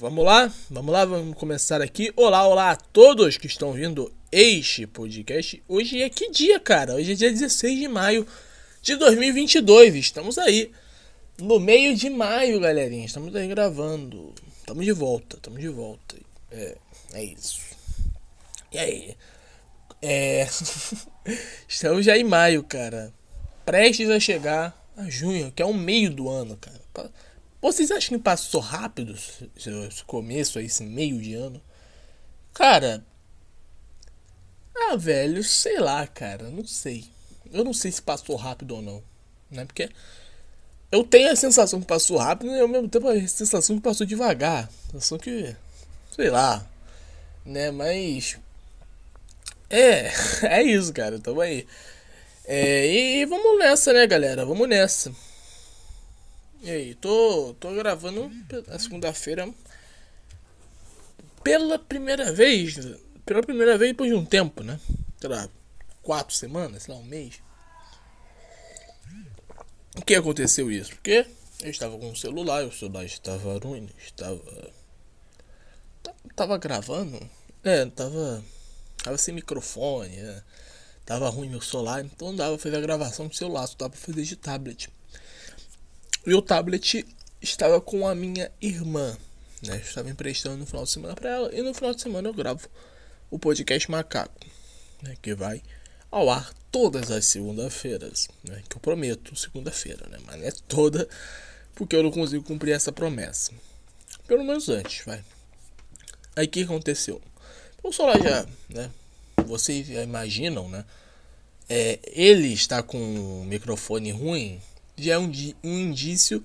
Vamos lá, vamos lá, vamos começar aqui. Olá, olá a todos que estão vindo este podcast. Hoje é que dia, cara? Hoje é dia 16 de maio de 2022. Estamos aí no meio de maio, galerinha. Estamos aí gravando. Estamos de volta, estamos de volta. É, é isso. E aí? É. estamos já em maio, cara. Prestes a chegar a junho, que é o meio do ano, cara. Vocês acham que passou rápido esse começo esse meio de ano? Cara. Ah, velho, sei lá, cara, não sei. Eu não sei se passou rápido ou não, né? Porque eu tenho a sensação que passou rápido e ao mesmo tempo a sensação que passou devagar. Sensação que. Sei lá. Né? Mas. É, é isso, cara. Tamo aí. É, e vamos nessa, né, galera? Vamos nessa. E aí, tô, tô gravando na segunda-feira pela primeira vez, pela primeira vez depois de um tempo, né? Sei lá, quatro semanas, sei lá, um mês. O que aconteceu isso? Porque eu estava com o celular, o celular estava ruim, estava. Tava gravando? É, tava. Tava sem microfone, né? tava ruim meu celular, então não dava pra fazer a gravação do celular, só dava pra fazer de tablet. E o tablet estava com a minha irmã. Né? Eu estava emprestando no final de semana para ela. E no final de semana eu gravo o podcast Macaco. Né? Que vai ao ar todas as segundas-feiras. Né? Que eu prometo, segunda-feira, né? Mas não é toda, porque eu não consigo cumprir essa promessa. Pelo menos antes, vai. Aí o que aconteceu? O celular já, né? Vocês já imaginam, né? É, ele está com um microfone ruim já é um, um indício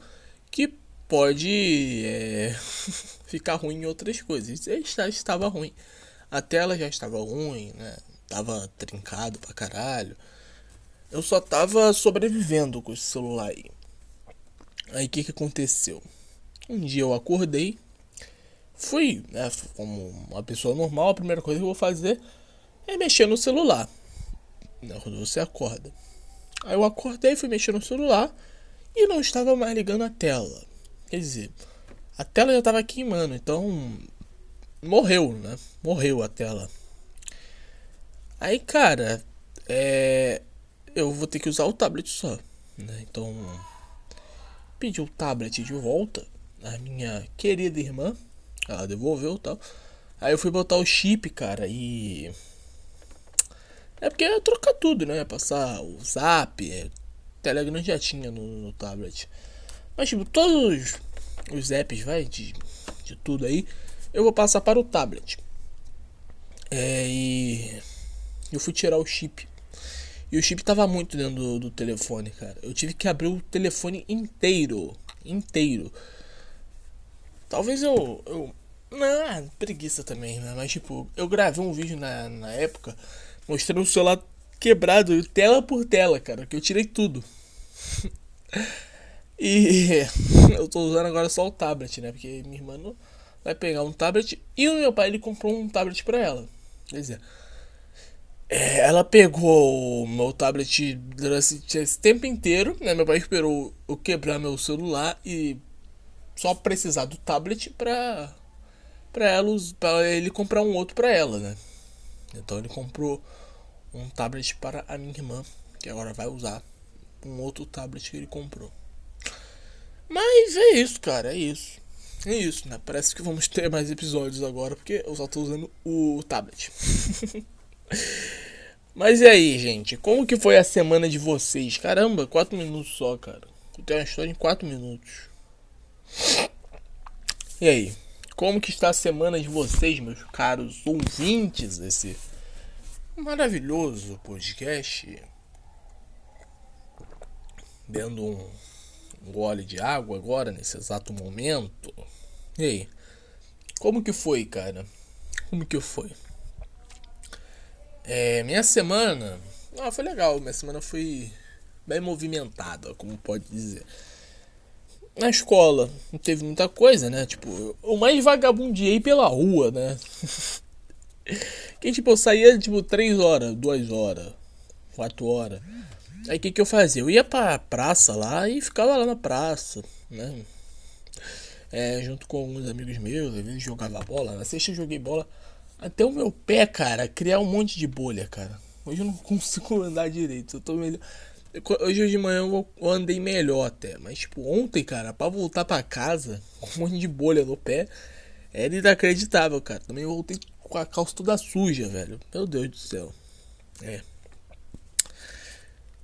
que pode é, ficar ruim em outras coisas. Já estava ruim. A tela já estava ruim, né? Tava trincado pra caralho. Eu só tava sobrevivendo com esse celular aí. Aí o que, que aconteceu? Um dia eu acordei, fui, né, como uma pessoa normal, a primeira coisa que eu vou fazer é mexer no celular. Quando você acorda. Aí eu acordei, fui mexer no celular e não estava mais ligando a tela. Quer dizer, a tela já estava queimando, então morreu, né? Morreu a tela. Aí, cara, é, eu vou ter que usar o tablet só, né? Então, pedi o tablet de volta a minha querida irmã, ela devolveu, tal. Aí eu fui botar o chip, cara, e é porque ia trocar tudo, né? Passar o Zap, é, Telegram já tinha no, no tablet. Mas tipo, todos os apps, vai, de, de tudo aí, eu vou passar para o tablet. É, e eu fui tirar o chip. E o chip tava muito dentro do, do, telefone, cara. Eu tive que abrir o telefone inteiro. Inteiro. Talvez eu. eu não, preguiça também, né? Mas tipo, eu gravei um vídeo na, na época mostrando o celular quebrado, tela por tela, cara, que eu tirei tudo. e eu tô usando agora só o tablet, né? Porque minha irmã não vai pegar um tablet e o meu pai ele comprou um tablet para ela. Quer dizer, é, ela pegou o meu tablet durante esse tempo inteiro, né? Meu pai esperou eu quebrar meu celular e só precisar do tablet pra, pra, ela, pra ele comprar um outro pra ela, né? Então ele comprou um tablet para a minha irmã, que agora vai usar um outro tablet que ele comprou. Mas é isso, cara, é isso. É isso, né? Parece que vamos ter mais episódios agora, porque eu só tô usando o tablet. Mas e aí, gente? Como que foi a semana de vocês? Caramba, 4 minutos só, cara. Eu tenho uma história em 4 minutos. E aí? Como que está a semana de vocês, meus caros ouvintes desse maravilhoso podcast? Dando um, gole de água agora, nesse exato momento. E aí? Como que foi, cara? Como que foi? É, minha semana. Ah, foi legal. Minha semana foi bem movimentada, como pode dizer. Na escola não teve muita coisa, né? Tipo, eu mais vagabundeei pela rua, né? que tipo, eu saía tipo 3 horas, 2 horas, 4 horas. Aí o que, que eu fazia? Eu ia pra praça lá e ficava lá na praça, né? é, junto com alguns amigos meus, às vezes jogava bola. Na sexta eu joguei bola. Até o meu pé, cara, criar um monte de bolha, cara. Hoje eu não consigo andar direito. Eu tô melhor. Hoje de manhã eu andei melhor até. Mas, tipo, ontem, cara, pra voltar pra casa, com um monte de bolha no pé, era inacreditável, cara. Também voltei com a calça toda suja, velho. Meu Deus do céu. É.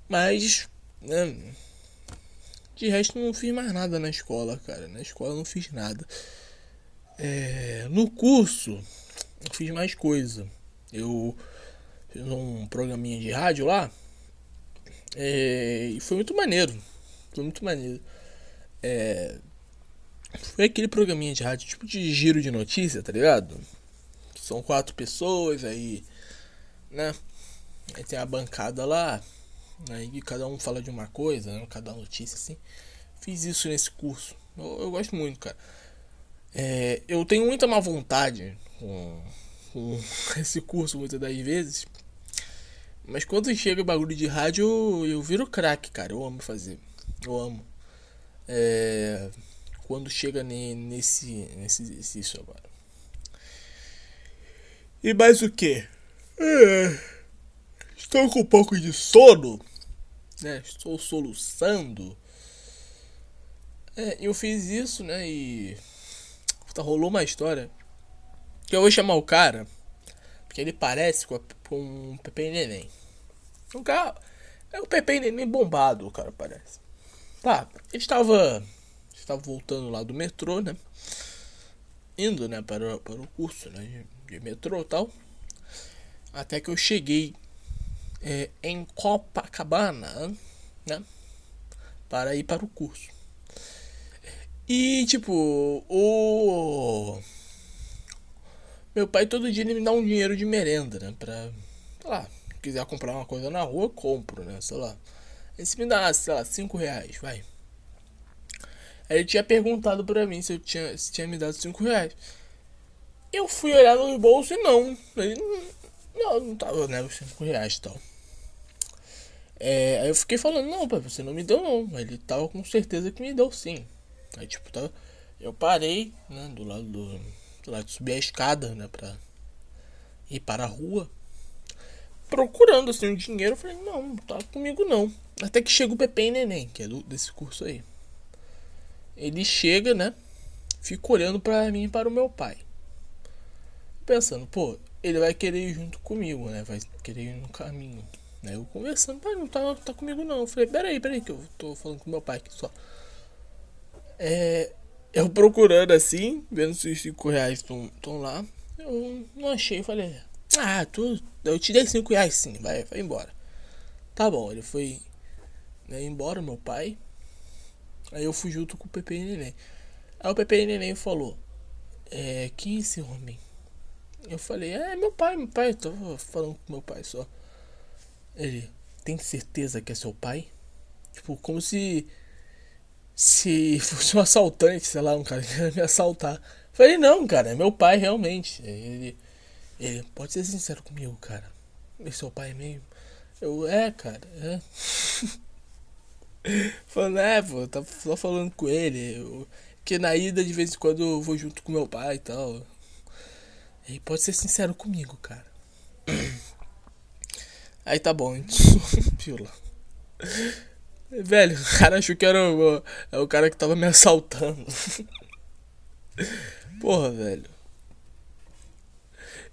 Mas, né, de resto não fiz mais nada na escola, cara. Na escola não fiz nada. É, no curso, eu fiz mais coisa. Eu fiz um programinha de rádio lá. É, e foi muito maneiro. Foi muito maneiro. É, foi aquele programinha de rádio, tipo de giro de notícia, tá ligado? São quatro pessoas, aí. Né? Aí tem a bancada lá. Aí cada um fala de uma coisa, né? cada notícia assim. Fiz isso nesse curso. Eu, eu gosto muito, cara. É, eu tenho muita má vontade com, com esse curso muitas das vezes. Mas quando chega bagulho de rádio, eu, eu viro craque, cara. Eu amo fazer. Eu amo. É, quando chega ne, nesse, nesse exercício agora. E mais o que? É, estou com um pouco de sono. Né? Estou soluçando. É, eu fiz isso, né? E. Puta, rolou uma história. Que eu vou chamar o cara. Porque ele parece com, a, com um Pepe Neném. Um cara. É o Pepe Neném bombado, o cara parece. Tá, ele estava. Estava voltando lá do metrô, né? Indo, né, para, para o curso, né? De, metrô tal. Até que eu cheguei é, em Copacabana, né? Para ir para o curso. E tipo, o. Meu pai todo dia ele me dá um dinheiro de merenda, né? Pra. Sei lá, se quiser comprar uma coisa na rua, compro, né? Sei lá. Ele me dá, sei lá, 5 reais, vai. Aí ele tinha perguntado pra mim se eu tinha, se tinha me dado 5 reais. Eu fui olhar no bolso e não. Não, não tava, né? Os 5 reais e tal. É, aí eu fiquei falando, não, pai, você não me deu não. Ele tava com certeza que me deu sim. Aí tipo, tava, eu parei, né, do lado do, do lado de subir a escada, né, pra ir para a rua. Procurando assim o um dinheiro, eu falei, não, não tá comigo não. Até que chega o Pepe e Neném, que é do, desse curso aí. Ele chega, né? Fica olhando para mim e para o meu pai. Pensando, pô, ele vai querer ir junto comigo, né? Vai querer ir no caminho. Né? Eu conversando, pai, não tá, tá comigo não. Eu falei, peraí, peraí, que eu tô falando com meu pai aqui só. É, eu procurando assim, vendo se os 5 reais estão lá. Eu não achei, falei, ah, tu, eu te dei 5 reais sim, vai, vai embora. Tá bom, ele foi né, embora, meu pai. Aí eu fui junto com o Pepe e Neném. Aí o Pepe e Neném falou, é, quem é esse homem? Eu falei, é meu pai, meu pai, tô falando com meu pai só. Ele, tem certeza que é seu pai? Tipo, como se. Se fosse um assaltante, sei lá, um cara que ia me assaltar. Falei, não, cara, é meu pai realmente. Ele. Ele, pode ser sincero comigo, cara. E seu pai é meio. Eu, é, cara, é. Falando, é, pô, tá só falando com ele. Eu, que na ida de vez em quando eu vou junto com meu pai e tal. E pode ser sincero comigo, cara. Aí tá bom, pila. Velho, o cara achou que era o, é o cara que tava me assaltando. Porra, velho.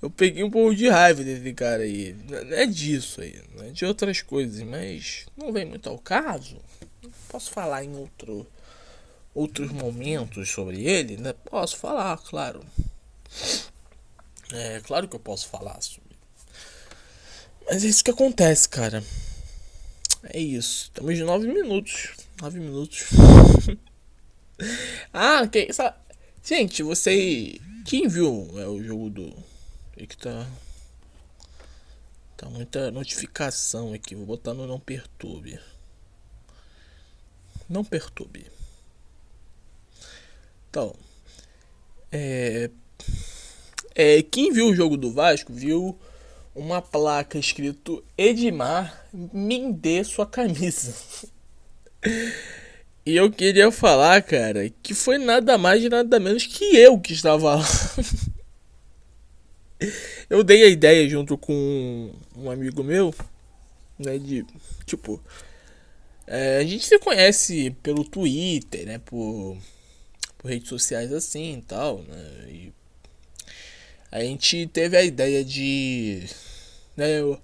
Eu peguei um pouco de raiva desse cara aí. Não é disso aí, não é de outras coisas, mas não vem muito ao caso. Posso falar em outro, outros momentos sobre ele, né? Posso falar, claro. É claro que eu posso falar sobre mas é isso que acontece, cara. É isso. Estamos de 9 minutos. 9 minutos. ah, que sabe? Gente, você. Quem viu é, o jogo do. É que tá. Tá muita notificação aqui. Vou botar no não perturbe. Não perturbe. Então. É. É. Quem viu o jogo do Vasco viu uma placa escrito Edmar, me dê sua camisa. E eu queria falar, cara, que foi nada mais e nada menos que eu que estava lá. eu dei a ideia junto com um amigo meu, né, de, tipo, é, a gente se conhece pelo Twitter, né, por, por redes sociais assim e tal, né, e a gente teve a ideia de, né, eu,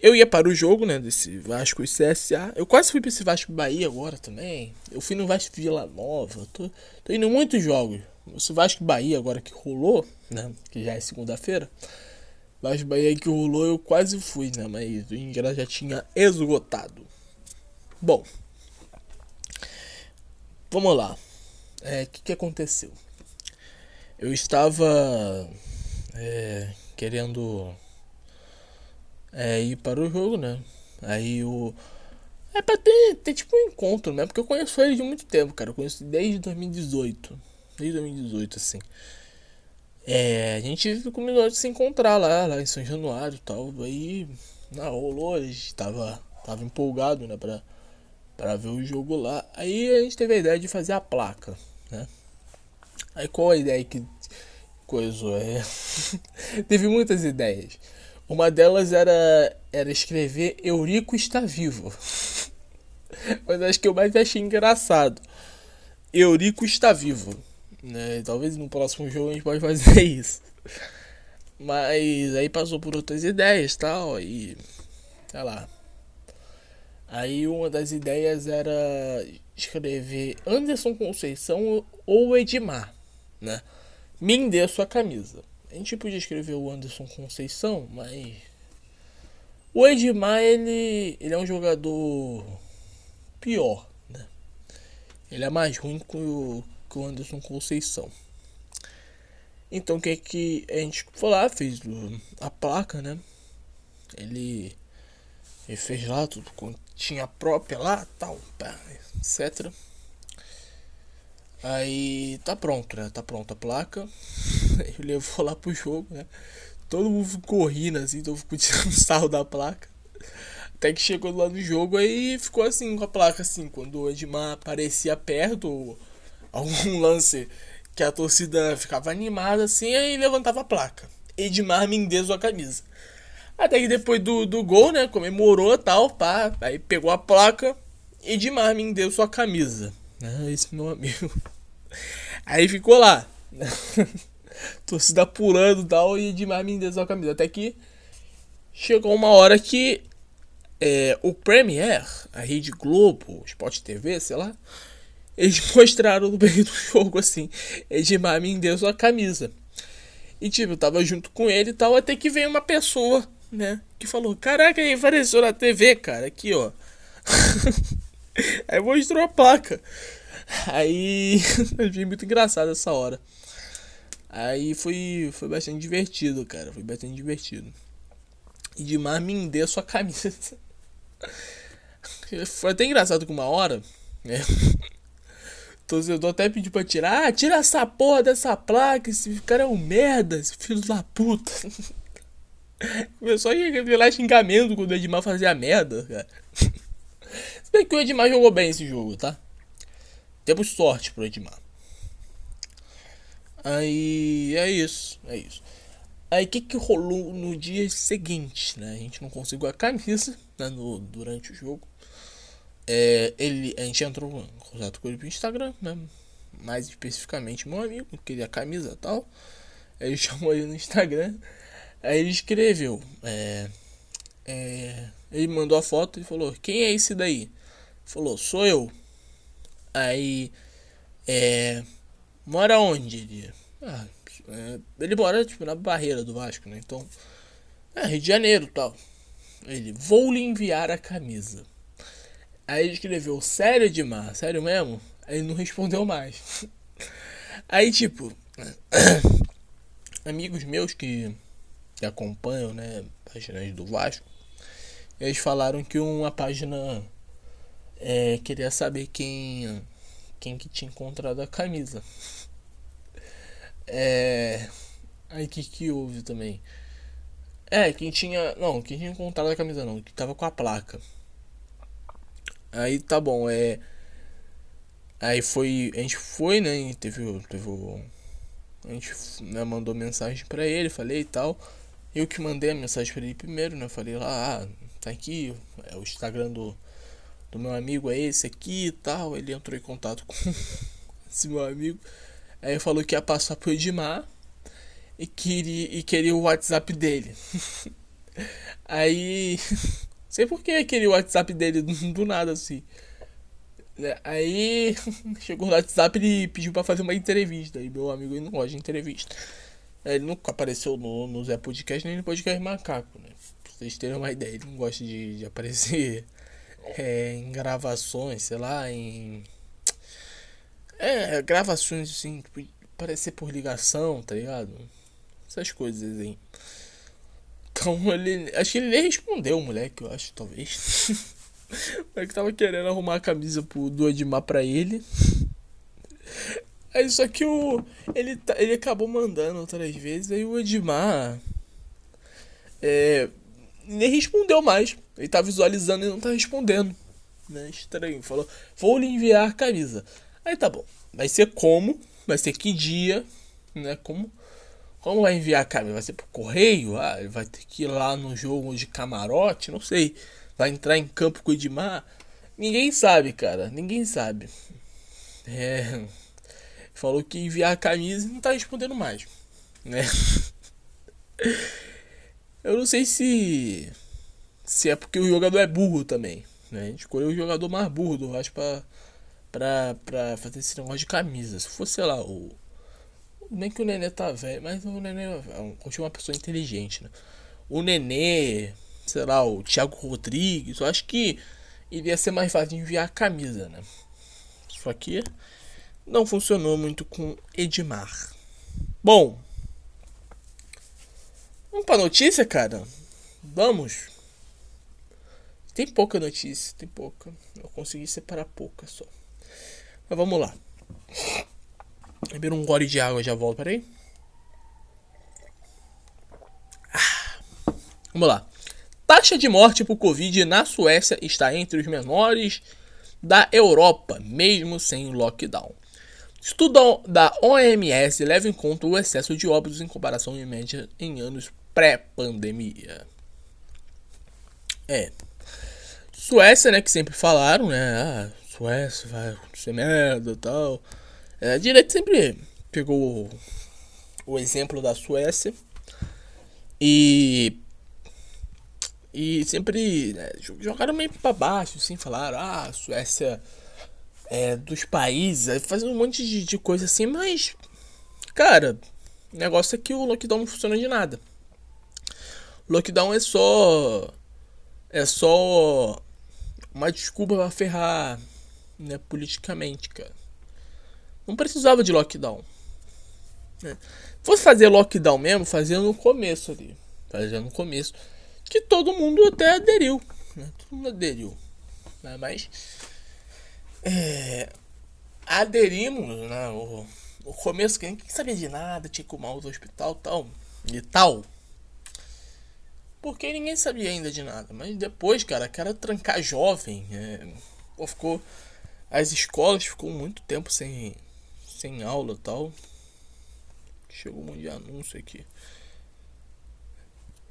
eu ia para o jogo, né, desse Vasco e CSA. Eu quase fui para esse Vasco Bahia agora também. Eu fui no Vasco Vila Nova. Tô, tô indo muitos jogos. Esse Vasco Bahia agora que rolou, né, que já é segunda-feira. Vasco Bahia que rolou eu quase fui, né, mas o ingresso já tinha esgotado. Bom, vamos lá. O é, que, que aconteceu? Eu estava é, querendo é, ir para o jogo, né? Aí o. É pra ter, ter tipo um encontro, né? Porque eu conheço ele de muito tempo, cara. Eu conheço desde 2018. Desde 2018, assim. É, a gente combinou de se encontrar lá, lá em São Januário e tal. Aí, na rolou, a gente tava, tava empolgado, né? Pra, pra ver o jogo lá. Aí a gente teve a ideia de fazer a placa, né? Aí qual a ideia que coisa é? teve muitas ideias. Uma delas era, era escrever Eurico está vivo. Mas acho que eu mais achei engraçado. Eurico está vivo. Né? Talvez no próximo jogo a gente pode fazer isso. Mas aí passou por outras ideias tal. E. Sei lá. Aí uma das ideias era escrever Anderson Conceição ou Edmar. Né? Me dê sua camisa. A gente podia escrever o Anderson Conceição, mas. O Edmar, ele, ele é um jogador pior, né? Ele é mais ruim que o, que o Anderson Conceição. Então, o que é que a gente foi lá, fez a placa, né? Ele, ele fez lá tudo, tinha própria lá, tal, etc. Aí tá pronto, né? Tá pronta a placa. Ele levou lá pro jogo, né? Todo mundo ficou rindo assim, todo mundo tirando sarro da placa. Até que chegou lá no jogo aí ficou assim com a placa assim, quando o Edmar aparecia perto, algum lance que a torcida ficava animada assim, aí levantava a placa. Edmar Mendes a camisa. Até que depois do, do gol, né, comemorou tal, pá, aí pegou a placa, Edmar Mendes sua camisa. Ah, esse meu amigo. Aí ficou lá. Torcida pulando e tal, e Edmar Mendes a camisa. Até que chegou uma hora que é, o Premier, a Rede Globo, Sport TV, sei lá, eles mostraram no meio do jogo assim: Edmar Mendes a camisa. E tipo, eu tava junto com ele e tal, até que veio uma pessoa, né, que falou: Caraca, ele apareceu na TV, cara, aqui ó. Aí mostrou a placa. Aí achei muito engraçado essa hora. Aí foi, foi bastante divertido, cara. Foi bastante divertido. E demais me deu sua camisa. Foi até engraçado que uma hora, né? Torcedor até pediu pra tirar. Ah, tira essa porra dessa placa. Esse cara é um merda, esse filho da puta. Começou a revelar xingamento quando o Edmar fazia merda, cara. Bem que o Edmar jogou bem esse jogo, tá? Temos sorte pro Edmar. Aí é isso, é isso. Aí o que, que rolou no dia seguinte, né? A gente não conseguiu a camisa né, no, durante o jogo. É, ele, a gente entrou em contato com ele pelo Instagram, né? Mais especificamente meu amigo, que queria a camisa e tal. Aí ele chamou ele no Instagram. Aí ele escreveu. É, é, ele mandou a foto e falou: Quem é esse daí? Falou: Sou eu. Aí. É. Mora onde? Ele. Ah, é, ele mora, tipo, na barreira do Vasco, né? Então. É, Rio de Janeiro tal. Ele. Vou lhe enviar a camisa. Aí ele escreveu: Sério, Edmar? Sério mesmo? Aí ele não respondeu mais. Aí, tipo. amigos meus que, que acompanham, né? Páginas do Vasco. Eles falaram que uma página é, queria saber quem quem que tinha encontrado a camisa. É, aí que que houve também? É, quem tinha, não, quem tinha encontrado a camisa não, que tava com a placa. Aí tá bom, é Aí foi. A gente foi, né? Teve, teve A gente né, mandou mensagem pra ele, falei e tal. Eu que mandei a mensagem pra ele primeiro, né? Falei lá, ah, tá aqui, é o Instagram do, do meu amigo é esse aqui e tal. Ele entrou em contato com esse meu amigo. Aí falou que ia passar pro Edmar e queria, e queria o WhatsApp dele. Aí. Sei por que o WhatsApp dele do, nada assim. Né? Aí chegou no WhatsApp e pediu pra fazer uma entrevista. E meu amigo não gosta de entrevista. Ele nunca apareceu no, no Zé Podcast nem no Podcast Macaco, né? Pra vocês terem uma ideia, ele não gosta de, de aparecer é, em gravações, sei lá, em. É, gravações assim, tipo, aparecer por ligação, tá ligado? Essas coisas aí. Então ele. Acho que ele nem respondeu, moleque, eu acho, talvez. o moleque tava querendo arrumar a camisa pro, do Edmar pra ele. Aí só que o. Ele, tá, ele acabou mandando outras vezes, aí o Edmar. É, nem respondeu mais. Ele tá visualizando e não tá respondendo. Né? Estranho. Falou, vou lhe enviar a camisa. Aí tá bom. Vai ser como? Vai ser que dia? Né? Como? Como vai enviar a camisa? Vai ser por correio? Ah, ele vai ter que ir lá no jogo de camarote? Não sei. Vai entrar em campo com o Edmar? Ninguém sabe, cara. Ninguém sabe. É. Falou que enviar a camisa e não tá respondendo mais. Né? Eu não sei se. Se é porque o jogador é burro também. Né? A gente escolheu o jogador mais burro do Vasco pra, pra, pra fazer esse negócio de camisa. Se fosse, sei lá, o. Nem que o Nenê tá velho, mas o Nenê continua uma pessoa inteligente, né? O Nenê, sei lá, o Thiago Rodrigues, eu acho que iria ser mais fácil de enviar a camisa, né? Só que não funcionou muito com Edmar. Bom, vamos pra notícia, cara? Vamos. Tem pouca notícia, tem pouca. Eu consegui separar pouca só. Mas vamos lá. Beber um gole de água, já volto, peraí. Ah, vamos lá. Taxa de morte por Covid na Suécia está entre os menores da Europa, mesmo sem lockdown. Estudo da OMS leva em conta o excesso de óbitos em comparação em média em anos pré-pandemia. É. Suécia, né, que sempre falaram, né, ah, Suécia vai ser merda e tal. É, a direita sempre pegou o exemplo da Suécia e e sempre né, jogaram meio para baixo, assim, falaram, ah, Suécia é, dos países, fazendo um monte de, de coisa assim, mas, cara, o negócio é que o lockdown não funciona de nada. Lockdown é só. É só uma desculpa pra ferrar né, politicamente, cara. Não precisava de lockdown. Né? Fosse fazer lockdown mesmo, fazia no começo ali. Fazia no começo. Que todo mundo até aderiu. Né? Todo mundo aderiu. Né? Mas é, aderimos, né? O, o começo que ninguém sabia de nada, tinha que ir do hospital tal, e tal. Porque ninguém sabia ainda de nada. Mas depois, cara, cara trancar jovem. É, pô, ficou. As escolas ficou muito tempo sem, sem aula tal. Chegou um monte de anúncio aqui.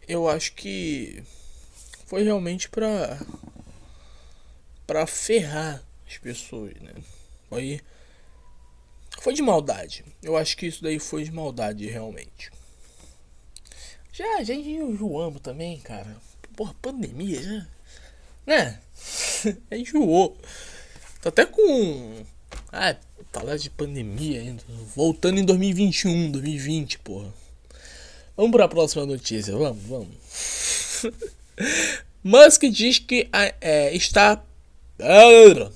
Eu acho que foi realmente pra. pra ferrar as pessoas, né? Foi, foi de maldade. Eu acho que isso daí foi de maldade, realmente. Já, já enjoamos também, cara. Porra, pandemia, já. Né? Enjoou. Tô até com. Ah, falar de pandemia ainda. Voltando em 2021, 2020, porra. Vamos para a próxima notícia, vamos, vamos. Musk diz que é, está.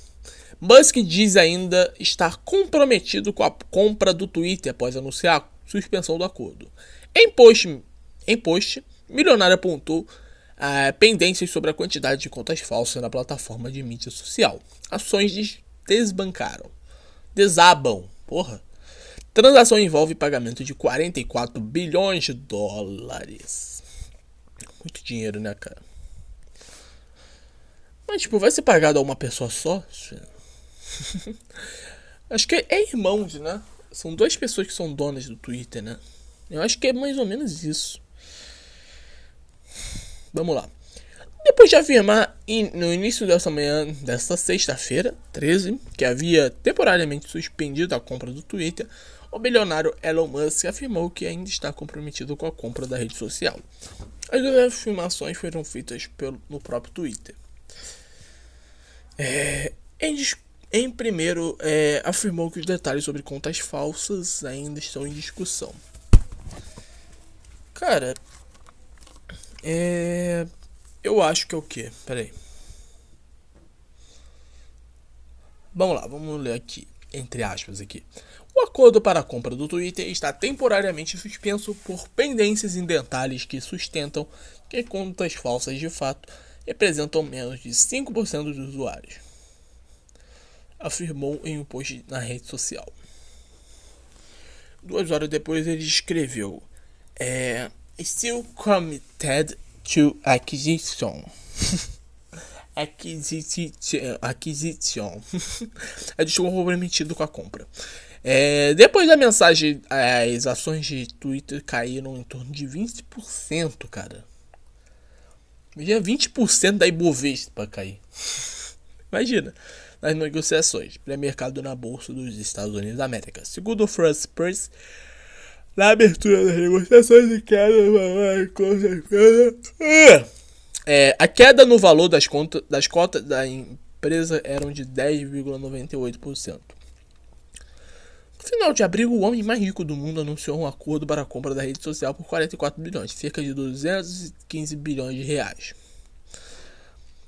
Musk diz ainda estar comprometido com a compra do Twitter após anunciar a suspensão do acordo. Em post, em post milionário apontou ah, pendências sobre a quantidade de contas falsas na plataforma de mídia social. Ações desbancaram. Desabam. Porra. Transação envolve pagamento de 44 bilhões de dólares. Muito dinheiro, né, cara? Mas, tipo, vai ser pagado a uma pessoa só? Acho que é irmãos, né? São duas pessoas que são donas do Twitter, né? Eu acho que é mais ou menos isso. Vamos lá. Depois de afirmar no início dessa manhã, desta sexta-feira, 13, que havia temporariamente suspendido a compra do Twitter, o bilionário Elon Musk afirmou que ainda está comprometido com a compra da rede social. As duas afirmações foram feitas pelo, no próprio Twitter. É, em, em, primeiro, é, afirmou que os detalhes sobre contas falsas ainda estão em discussão. Cara, é, eu acho que é o quê? Peraí. Vamos lá, vamos ler aqui, entre aspas aqui. O acordo para a compra do Twitter está temporariamente suspenso por pendências em detalhes que sustentam que contas falsas de fato representam menos de 5% dos usuários, afirmou em um post na rede social. Duas horas depois ele escreveu: é, Still committed to acquisition. acquisition. Acquisition. é desculpa comprometido com a compra. É, depois da mensagem, as ações de Twitter caíram em torno de 20%, cara. Imagina 20% da Ibovespa cair. Imagina. Nas negociações pré-mercado na Bolsa dos Estados Unidos da América. Segundo o First Purse, na abertura das negociações de queda, com certeza. É, a queda no valor das, contas, das cotas da empresa eram de 10,98%. No final de abril, o homem mais rico do mundo anunciou um acordo para a compra da rede social por 44 bilhões, cerca de 215 bilhões de reais.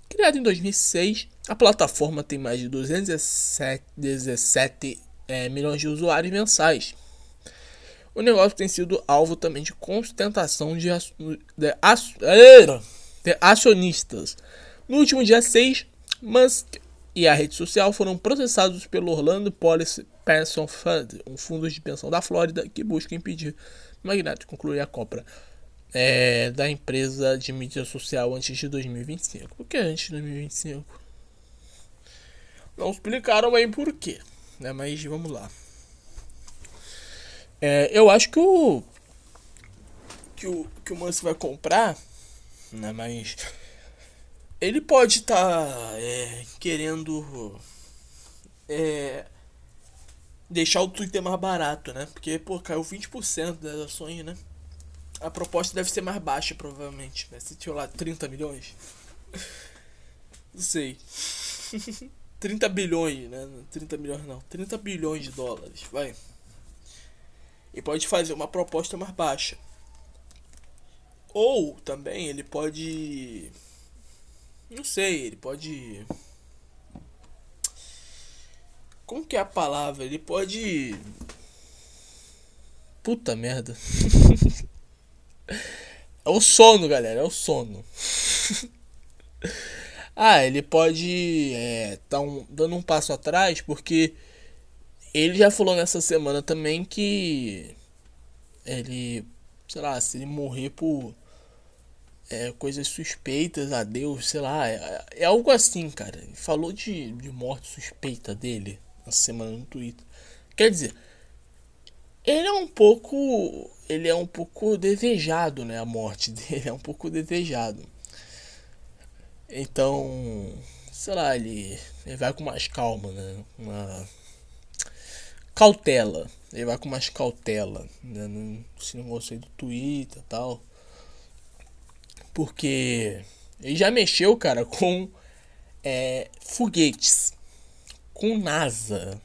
Criada em 2006, a plataforma tem mais de 217 é, milhões de usuários mensais o negócio tem sido alvo também de constatação de, de, de acionistas. No último dia 6, Musk e a rede social foram processados pelo Orlando Policy Pension Fund, um fundo de pensão da Flórida que busca impedir o magnate concluir a compra é, da empresa de mídia social antes de 2025. Por que antes de 2025? Não explicaram bem por quê, né? mas vamos lá. É, eu acho que o. Que o, que o Manso vai comprar, né? Mas. Ele pode estar tá, é, querendo. É, deixar o Twitter mais barato, né? Porque, pô, caiu 20% das ações, né? A proposta deve ser mais baixa, provavelmente. Né? Se tinha lá 30 milhões. Não sei. 30 bilhões, né? 30 milhões não. 30 bilhões de dólares, vai e pode fazer uma proposta mais baixa. Ou também ele pode. Não sei, ele pode. Como que é a palavra? Ele pode. Puta merda. é o sono, galera, é o sono. ah, ele pode é, tá um, dando um passo atrás porque ele já falou nessa semana também que ele, sei lá, se ele morrer por é, coisas suspeitas a Deus, sei lá, é, é, algo assim, cara. Ele falou de, de morte suspeita dele na semana no Twitter. Quer dizer, ele é um pouco, ele é um pouco desejado, né? A morte dele é um pouco desejado. Então, sei lá, ele, ele vai com mais calma, né? Uma cautela. Ele vai com mais cautela. Né? Se não gostei do Twitter tal. Porque ele já mexeu, cara, com é, foguetes. Com NASA.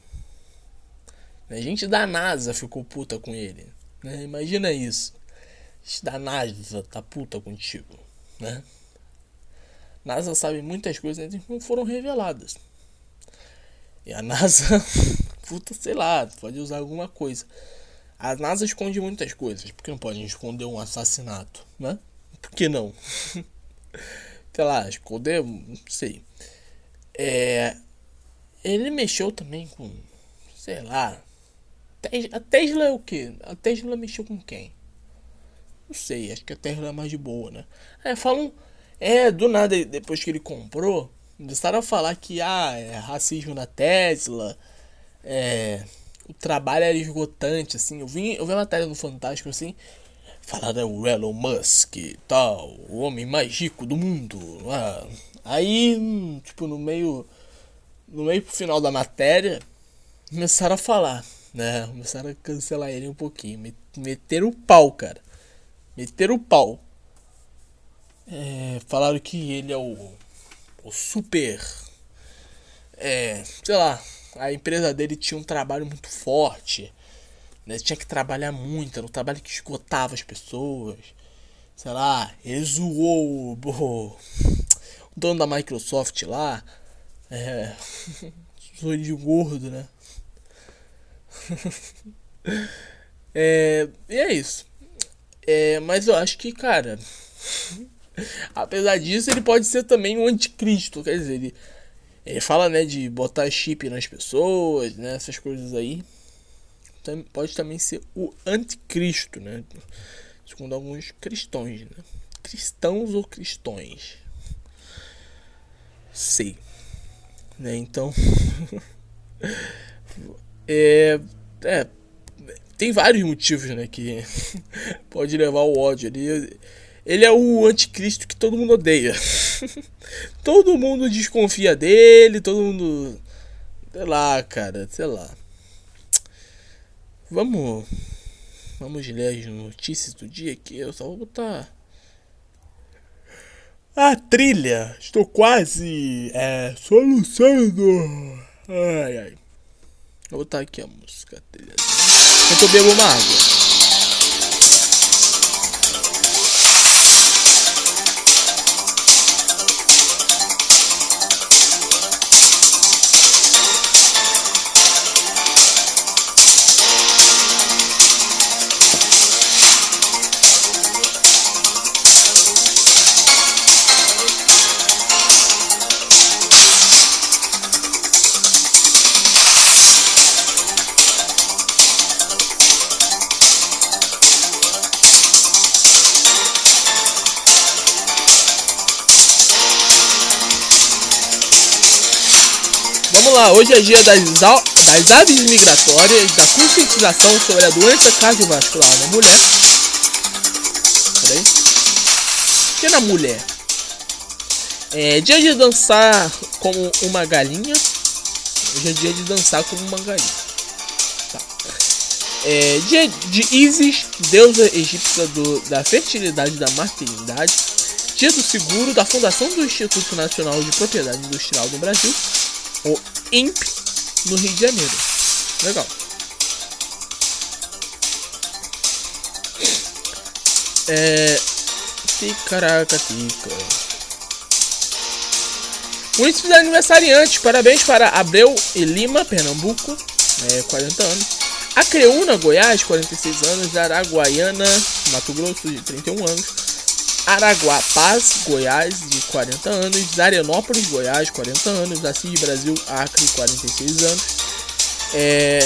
A gente da NASA ficou puta com ele. Né? Imagina isso. A gente da NASA tá puta contigo. Né? NASA sabe muitas coisas que não foram reveladas. E a NASA puta, sei lá, pode usar alguma coisa. A NASA esconde muitas coisas, por que não pode esconder um assassinato, né? Por que não? sei lá, esconder, não sei. É, ele mexeu também com, sei lá. A Tesla é o que? A Tesla mexeu com quem? Não sei, acho que a Tesla é mais de boa, né? É, falam. É, do nada, depois que ele comprou, começaram a falar que ah, é racismo na Tesla é, o trabalho era esgotante, assim. Eu vi, eu vi uma matéria no Fantástico, assim, falando é o Elon Musk tal, o homem mais rico do mundo. Ah, aí, tipo, no meio, no meio pro final da matéria, começaram a falar, né? Começaram a cancelar ele um pouquinho, meteram o pau, cara. Meteram o pau. É, falaram que ele é o, o super. É, sei lá, a empresa dele tinha um trabalho muito forte. Né? Tinha que trabalhar muito, era um trabalho que esgotava as pessoas. Sei lá, ele zoou o, dono da Microsoft lá. É, zoou de gordo, né? é, e é isso. É, mas eu acho que, cara. apesar disso, ele pode ser também um anticristo. Quer dizer, ele ele fala, né, de botar chip nas pessoas, né, essas coisas aí. Pode também ser o anticristo, né? Segundo alguns cristãos, né? Cristãos ou cristões? Sei. Né, então... é, é, tem vários motivos, né, que pode levar ao ódio ali. Ele é o anticristo que todo mundo odeia. todo mundo desconfia dele, todo mundo. Sei lá, cara, sei lá. Vamos. Vamos ler as notícias do dia aqui. Eu só vou botar. A trilha! Estou quase é, soluçando! Ai ai. Vou botar aqui a música, a trilha. Eu bebo uma água. Hoje é dia das, das aves migratórias, da conscientização sobre a doença cardiovascular na mulher. Peraí. Que na mulher? É dia de dançar como uma galinha. Hoje é dia de dançar como uma galinha. Tá. É dia de Isis, deusa egípcia do, da fertilidade e da maternidade. Dia do seguro da fundação do Instituto Nacional de Propriedade Industrial do Brasil o INP no Rio de Janeiro. Legal. É. Ticaraca, tica. Muitos aniversariantes, parabéns para Abreu e Lima, Pernambuco, é, 40 anos. Acreúna, Goiás, 46 anos. Araguaiana, Mato Grosso, de 31 anos. Araguapaz, Goiás, de 40 anos, Zarenópolis, Goiás, 40 anos, Assis Brasil, Acre, 46 anos, é,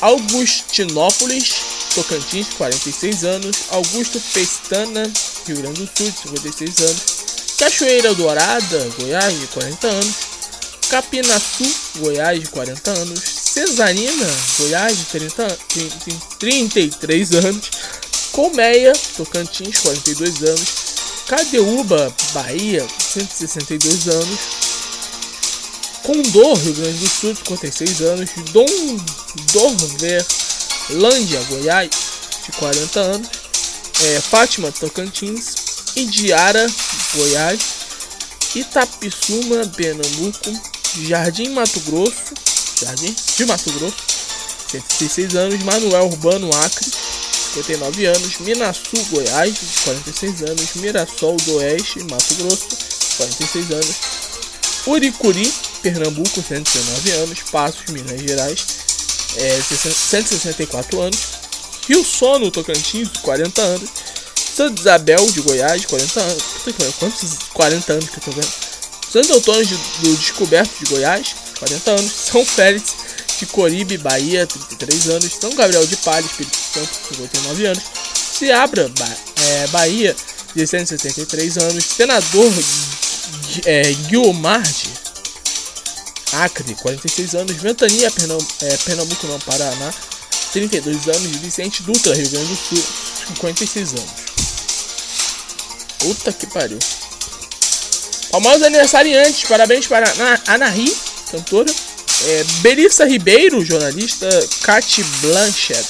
Augustinópolis, Tocantins, 46 anos, Augusto Pestana, Rio Grande do Sul, 56 anos, Cachoeira Dourada, Goiás, de 40 anos, Capinaçu, Goiás, de 40 anos, Cesarina, Goiás, de 30, 33 anos, Colmeia, Tocantins, 42 anos, Cadeuba, Bahia, 162 anos. Condor, Rio Grande do Sul, 56 anos. Dom Dorverlândia, Goiás, de 40 anos. É, Fátima, Tocantins. Idiara, Goiás. Itapissuma, Pernambuco. Jardim Mato Grosso. Jardim de Mato Grosso, 166 anos. Manuel Urbano, Acre. 59 anos, Minasu, Goiás, 46 anos, Mirassol do Oeste, Mato Grosso, 46 anos, Uricuri, Pernambuco, 119 anos, Passos, Minas Gerais, é, 164 anos, Rio Sono, Tocantins, 40 anos, Santa Isabel de Goiás, 40 anos. Quantos 40 anos que eu tô vendo? Santo Antônio do Descoberto de Goiás, 40 anos. São Félix de Coribe, Bahia, 33 anos. São Gabriel de Palha, Espírito Santo, 59 anos. Seabra, ba é, Bahia, de 163 anos. Senador é, Guilmar, Acre, 46 anos. Ventania, Pernam é, Pernambuco, não, Paraná, 32 anos. Vicente Dutra, Rio Grande do Sul, 56 anos. Puta que pariu. Famosos aniversariantes, parabéns para Anahi, cantora. É, Belissa Ribeiro, jornalista. Kate Blanchett,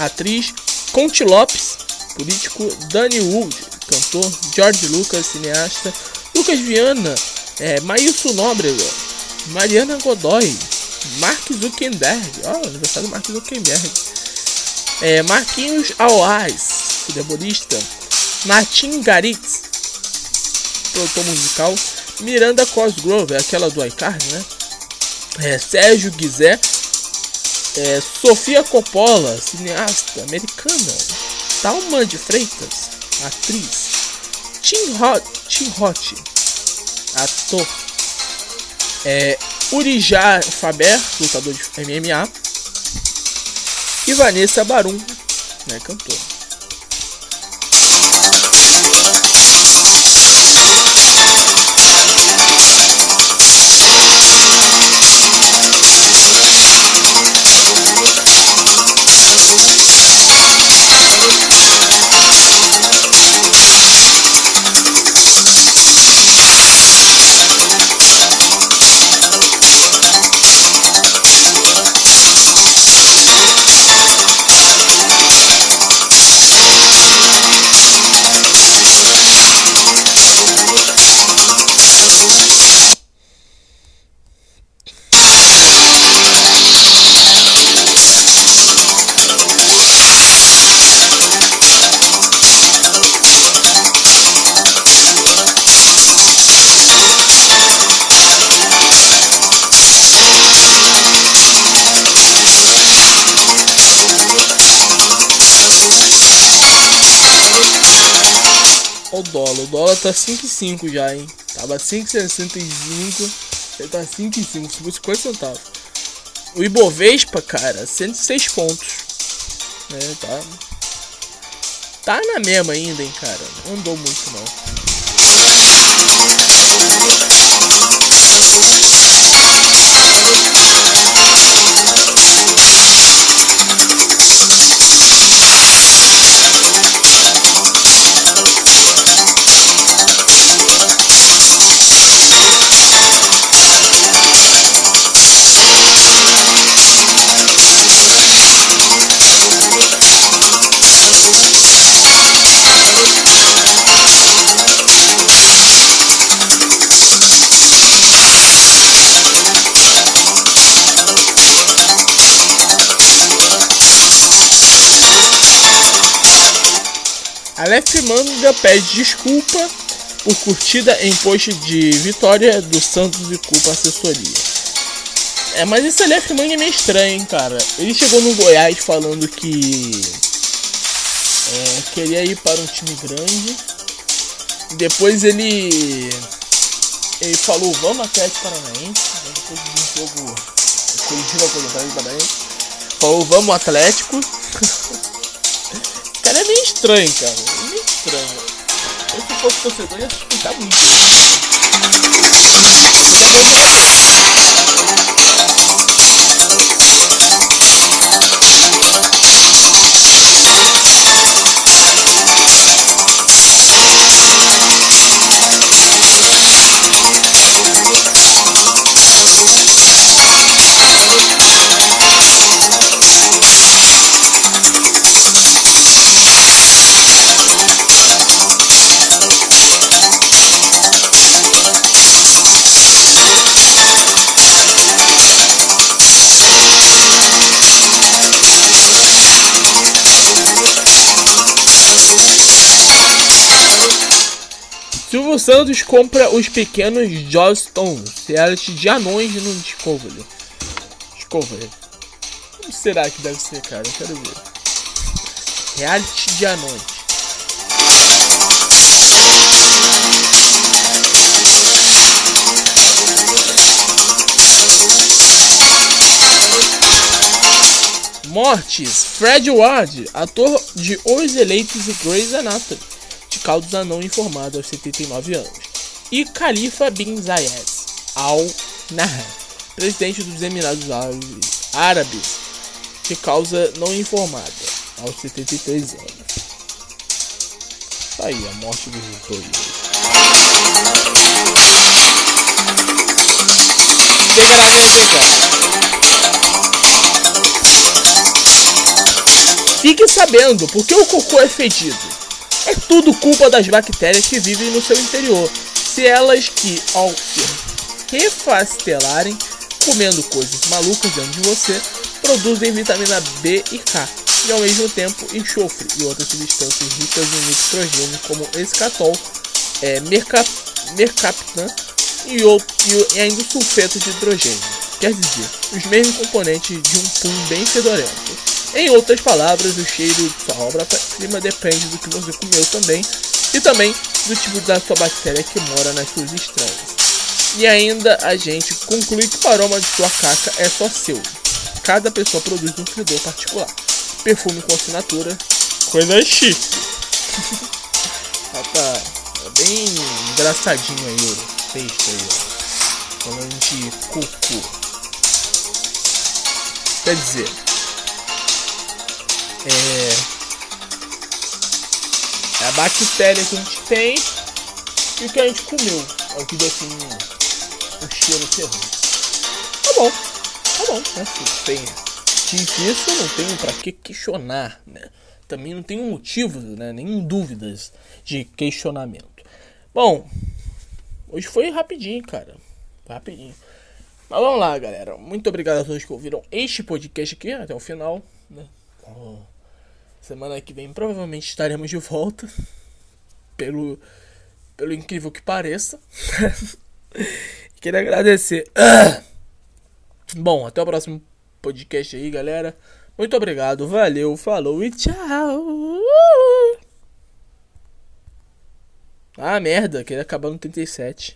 atriz. Conte Lopes, político. Danny Wood, cantor. George Lucas, cineasta. Lucas Viana, é, Maílson Nóbrega, Mariana Godoy, Mark Zuckerberg, ó, oh, aniversário do Mark Zuckerberg, é, Marquinhos Alais, futebolista, Martin Garitz, produtor musical, Miranda Cosgrove, aquela do iCard, né? É, Sérgio Guizé, é, Sofia Coppola, cineasta americana, Talma de Freitas, atriz, Tim Hot, Tim Hot, ator, é, Urijá Faber, lutador de MMA, e Vanessa Barum, né, cantora. Tá 5,5 já, hein? Tava 5,65. Ele tá 5,5. Subiu 50 centavos. O Ibovespa, cara, 106 pontos. É, tá. Tá na mesma ainda, hein, cara. Não andou muito, não. Aleph Manga pede desculpa por curtida em post de vitória do Santos e culpa assessoria. É, mas esse Aleph Manga é meio estranho, hein, cara. Ele chegou no Goiás falando que é, queria ir para um time grande. Depois ele ele falou vamos Atlético Paranaense. Depois de um jogo Curitiba contra também. Falou vamos Atlético. cara é meio estranho, cara estranho. Eu se fosse torcedor ia suspeitar muito. Santos compra os pequenos Jostones, reality de anões no Discovery. Discovery. Como será que deve ser, cara? Eu quero ver. Reality de anões. Mortes. Fred Ward, ator de Os Eleitos e Grey's Anatomy Caldos Anão informado aos 79 anos, e Khalifa bin Zayed Al Nahyan, presidente dos Emirados Árabes, de causa não informada, aos 73 anos. Tá aí a morte do Vitor. Temperamento, cara. Fique sabendo por que o cocô é fedido. Tudo culpa das bactérias que vivem no seu interior. Se elas que, ao se refastelarem, comendo coisas malucas dentro de você, produzem vitamina B e K, e ao mesmo tempo enxofre e outras substâncias ricas em nitrogênio, como escatol, é, mercap, mercaptan e, e, e ainda sulfeto de hidrogênio. Quer dizer, os mesmos componentes de um pum bem fedorento. Em outras palavras, o cheiro de sua obra-prima depende do que você comeu também e também do tipo da sua bactéria que mora nas suas estranhas. E ainda a gente conclui que o aroma de sua caca é só seu. Cada pessoa produz um fedor particular. Perfume com assinatura, coisa chique. tá, tá bem engraçadinho aí o texto aí, ó. Falando de cocô. Quer dizer, é, a bactéria que a gente tem e o que a gente comeu. É o que deu assim o cheiro ruim. Tá bom, tá bom, né? Tem isso, não tenho para que questionar, né? Também não tenho motivo, né? Nenhum dúvidas de questionamento. Bom, hoje foi rapidinho, cara. Rapidinho. Mas vamos lá, galera. Muito obrigado a todos que ouviram este podcast aqui até o final. Né? Oh. Semana que vem provavelmente estaremos de volta. Pelo, pelo incrível que pareça. Queria agradecer. Bom, até o próximo podcast aí, galera. Muito obrigado, valeu, falou e tchau. Ah, merda, queria acabar no 37.